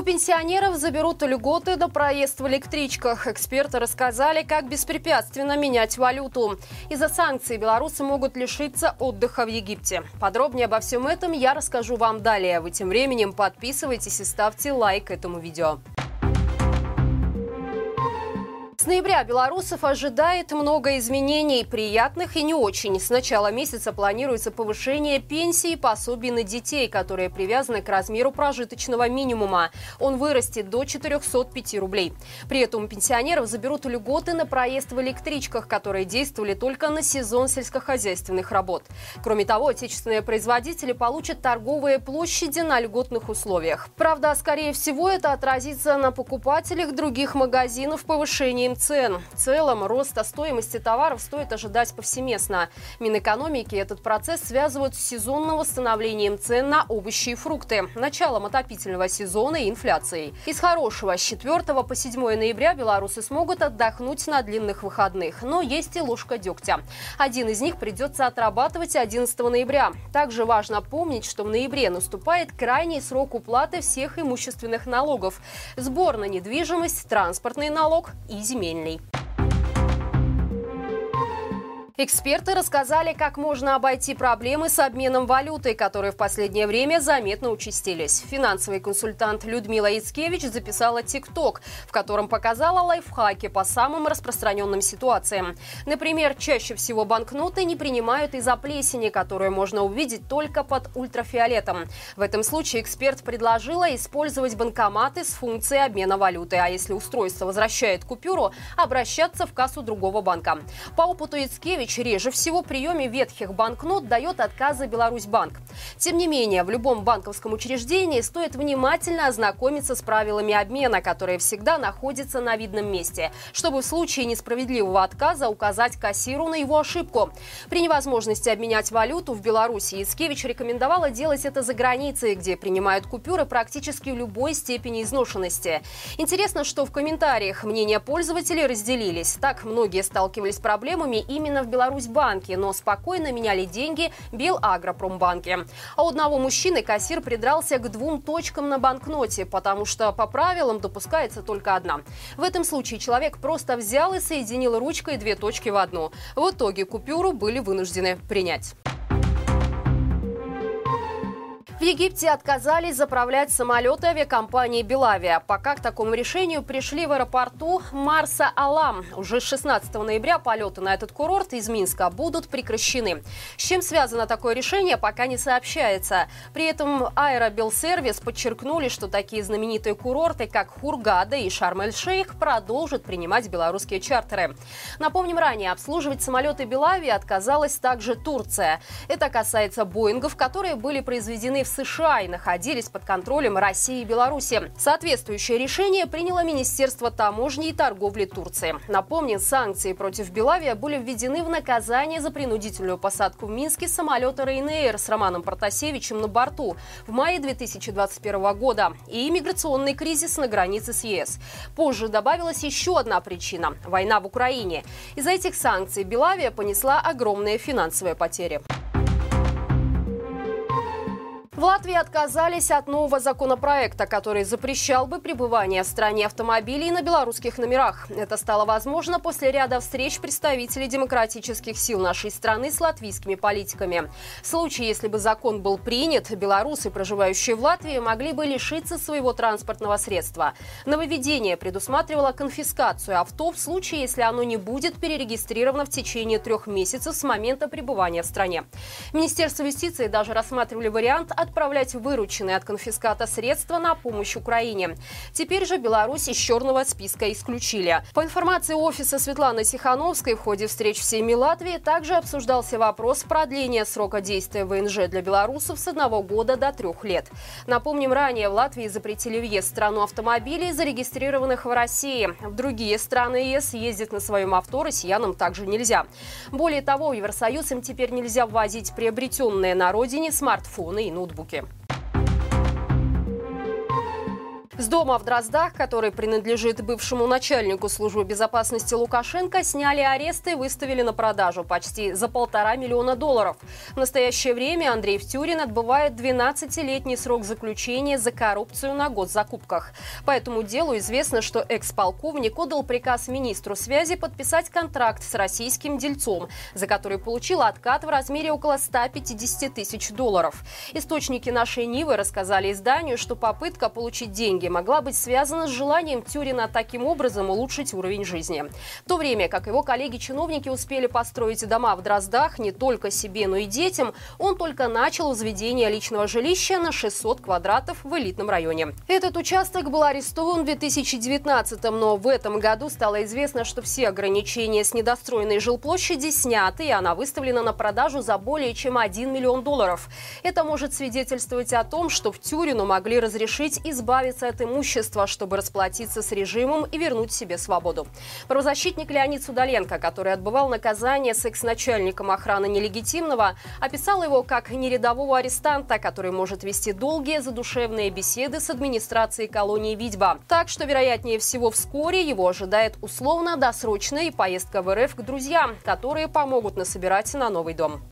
У пенсионеров заберут льготы на проезд в электричках. Эксперты рассказали, как беспрепятственно менять валюту. Из-за санкций белорусы могут лишиться отдыха в Египте. Подробнее обо всем этом я расскажу вам далее. Вы тем временем подписывайтесь и ставьте лайк этому видео. С ноября белорусов ожидает много изменений, приятных и не очень. С начала месяца планируется повышение пенсии и пособий на детей, которые привязаны к размеру прожиточного минимума. Он вырастет до 405 рублей. При этом пенсионеров заберут льготы на проезд в электричках, которые действовали только на сезон сельскохозяйственных работ. Кроме того, отечественные производители получат торговые площади на льготных условиях. Правда, скорее всего, это отразится на покупателях других магазинов повышением снижением цен. В целом, роста стоимости товаров стоит ожидать повсеместно. Минэкономики этот процесс связывают с сезонным восстановлением цен на овощи и фрукты, началом отопительного сезона и инфляцией. Из хорошего, с 4 по 7 ноября белорусы смогут отдохнуть на длинных выходных. Но есть и ложка дегтя. Один из них придется отрабатывать 11 ноября. Также важно помнить, что в ноябре наступает крайний срок уплаты всех имущественных налогов. Сбор на недвижимость, транспортный налог и земельный земельный. Эксперты рассказали, как можно обойти проблемы с обменом валюты, которые в последнее время заметно участились. Финансовый консультант Людмила Ицкевич записала ТикТок, в котором показала лайфхаки по самым распространенным ситуациям. Например, чаще всего банкноты не принимают из-за плесени, которую можно увидеть только под ультрафиолетом. В этом случае эксперт предложила использовать банкоматы с функцией обмена валюты, а если устройство возвращает купюру, обращаться в кассу другого банка. По опыту Ицкевич Иванович реже всего приеме ветхих банкнот дает отказы Беларусьбанк. Тем не менее, в любом банковском учреждении стоит внимательно ознакомиться с правилами обмена, которые всегда находятся на видном месте, чтобы в случае несправедливого отказа указать кассиру на его ошибку. При невозможности обменять валюту в Беларуси Яцкевич рекомендовала делать это за границей, где принимают купюры практически в любой степени изношенности. Интересно, что в комментариях мнения пользователей разделились. Так многие сталкивались с проблемами именно в Беларуси Беларусьбанке, но спокойно меняли деньги Белагропромбанке. А у одного мужчины кассир придрался к двум точкам на банкноте, потому что по правилам допускается только одна. В этом случае человек просто взял и соединил ручкой две точки в одну. В итоге купюру были вынуждены принять. В Египте отказались заправлять самолеты авиакомпании «Белавия». Пока к такому решению пришли в аэропорту Марса Алам. Уже с 16 ноября полеты на этот курорт из Минска будут прекращены. С чем связано такое решение, пока не сообщается. При этом Аэробелсервис подчеркнули, что такие знаменитые курорты, как Хургада и Шарм-эль-Шейх, продолжат принимать белорусские чартеры. Напомним, ранее обслуживать самолеты «Белавии» отказалась также Турция. Это касается «Боингов», которые были произведены в США и находились под контролем России и Беларуси. Соответствующее решение приняло Министерство таможни и торговли Турции. Напомним, санкции против Белавия были введены в наказание за принудительную посадку в Минске самолета Ryanair с Романом Протасевичем на борту в мае 2021 года и иммиграционный кризис на границе с ЕС. Позже добавилась еще одна причина – война в Украине. Из-за этих санкций Белавия понесла огромные финансовые потери. В Латвии отказались от нового законопроекта, который запрещал бы пребывание в стране автомобилей на белорусских номерах. Это стало возможно после ряда встреч представителей демократических сил нашей страны с латвийскими политиками. В случае, если бы закон был принят, белорусы, проживающие в Латвии, могли бы лишиться своего транспортного средства. Нововведение предусматривало конфискацию авто в случае, если оно не будет перерегистрировано в течение трех месяцев с момента пребывания в стране. Министерство юстиции даже рассматривали вариант от отправлять вырученные от конфиската средства на помощь Украине. Теперь же Беларусь из черного списка исключили. По информации офиса Светланы Тихановской, в ходе встреч в Сейме Латвии также обсуждался вопрос продления срока действия ВНЖ для белорусов с одного года до трех лет. Напомним, ранее в Латвии запретили въезд в страну автомобилей, зарегистрированных в России. В другие страны ЕС ездить на своем авто россиянам также нельзя. Более того, в Евросоюз им теперь нельзя ввозить приобретенные на родине смартфоны и ноутбуки ноутбуки. С дома в Дроздах, который принадлежит бывшему начальнику службы безопасности Лукашенко, сняли аресты и выставили на продажу почти за полтора миллиона долларов. В настоящее время Андрей Втюрин отбывает 12-летний срок заключения за коррупцию на госзакупках. По этому делу известно, что экс-полковник отдал приказ министру связи подписать контракт с российским дельцом, за который получил откат в размере около 150 тысяч долларов. Источники нашей Нивы рассказали изданию, что попытка получить деньги могла быть связана с желанием Тюрина таким образом улучшить уровень жизни. В то время как его коллеги-чиновники успели построить дома в Дроздах не только себе, но и детям, он только начал возведение личного жилища на 600 квадратов в элитном районе. Этот участок был арестован в 2019 но в этом году стало известно, что все ограничения с недостроенной жилплощади сняты, и она выставлена на продажу за более чем 1 миллион долларов. Это может свидетельствовать о том, что в Тюрину могли разрешить избавиться от имущества, чтобы расплатиться с режимом и вернуть себе свободу. Правозащитник Леонид Судоленко, который отбывал наказание с экс-начальником охраны нелегитимного, описал его как нерядового арестанта, который может вести долгие задушевные беседы с администрацией колонии Видьба. Так что, вероятнее всего, вскоре его ожидает условно-досрочная поездка в РФ к друзьям, которые помогут насобирать на новый дом.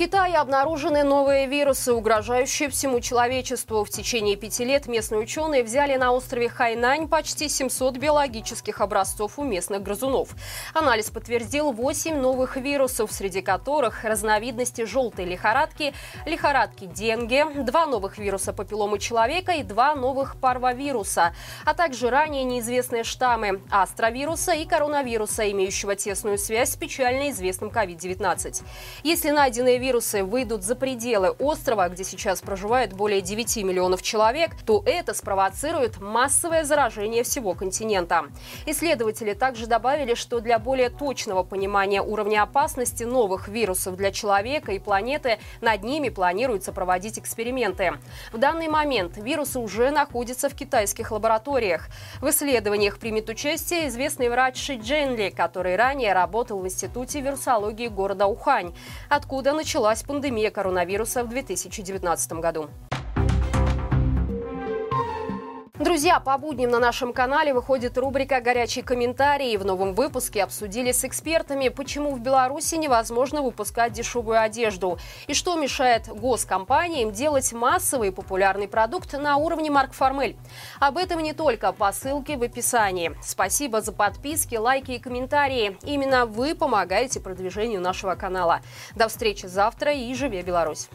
Китае обнаружены новые вирусы, угрожающие всему человечеству. В течение пяти лет местные ученые взяли на острове Хайнань почти 700 биологических образцов у местных грызунов. Анализ подтвердил 8 новых вирусов, среди которых разновидности желтой лихорадки, лихорадки денге, два новых вируса папилломы человека и два новых парвовируса, а также ранее неизвестные штаммы астровируса и коронавируса, имеющего тесную связь с печально известным COVID-19. Если найденные вирусы вирусы выйдут за пределы острова, где сейчас проживает более 9 миллионов человек, то это спровоцирует массовое заражение всего континента. Исследователи также добавили, что для более точного понимания уровня опасности новых вирусов для человека и планеты над ними планируется проводить эксперименты. В данный момент вирусы уже находятся в китайских лабораториях. В исследованиях примет участие известный врач Ши Дженли, который ранее работал в Институте вирусологии города Ухань, откуда начала началась пандемия коронавируса в 2019 году. Друзья, по будням на нашем канале выходит рубрика «Горячие комментарии». В новом выпуске обсудили с экспертами, почему в Беларуси невозможно выпускать дешевую одежду и что мешает госкомпаниям делать массовый популярный продукт на уровне Марк Формель. Об этом не только по ссылке в описании. Спасибо за подписки, лайки и комментарии. Именно вы помогаете продвижению нашего канала. До встречи завтра и живе Беларусь!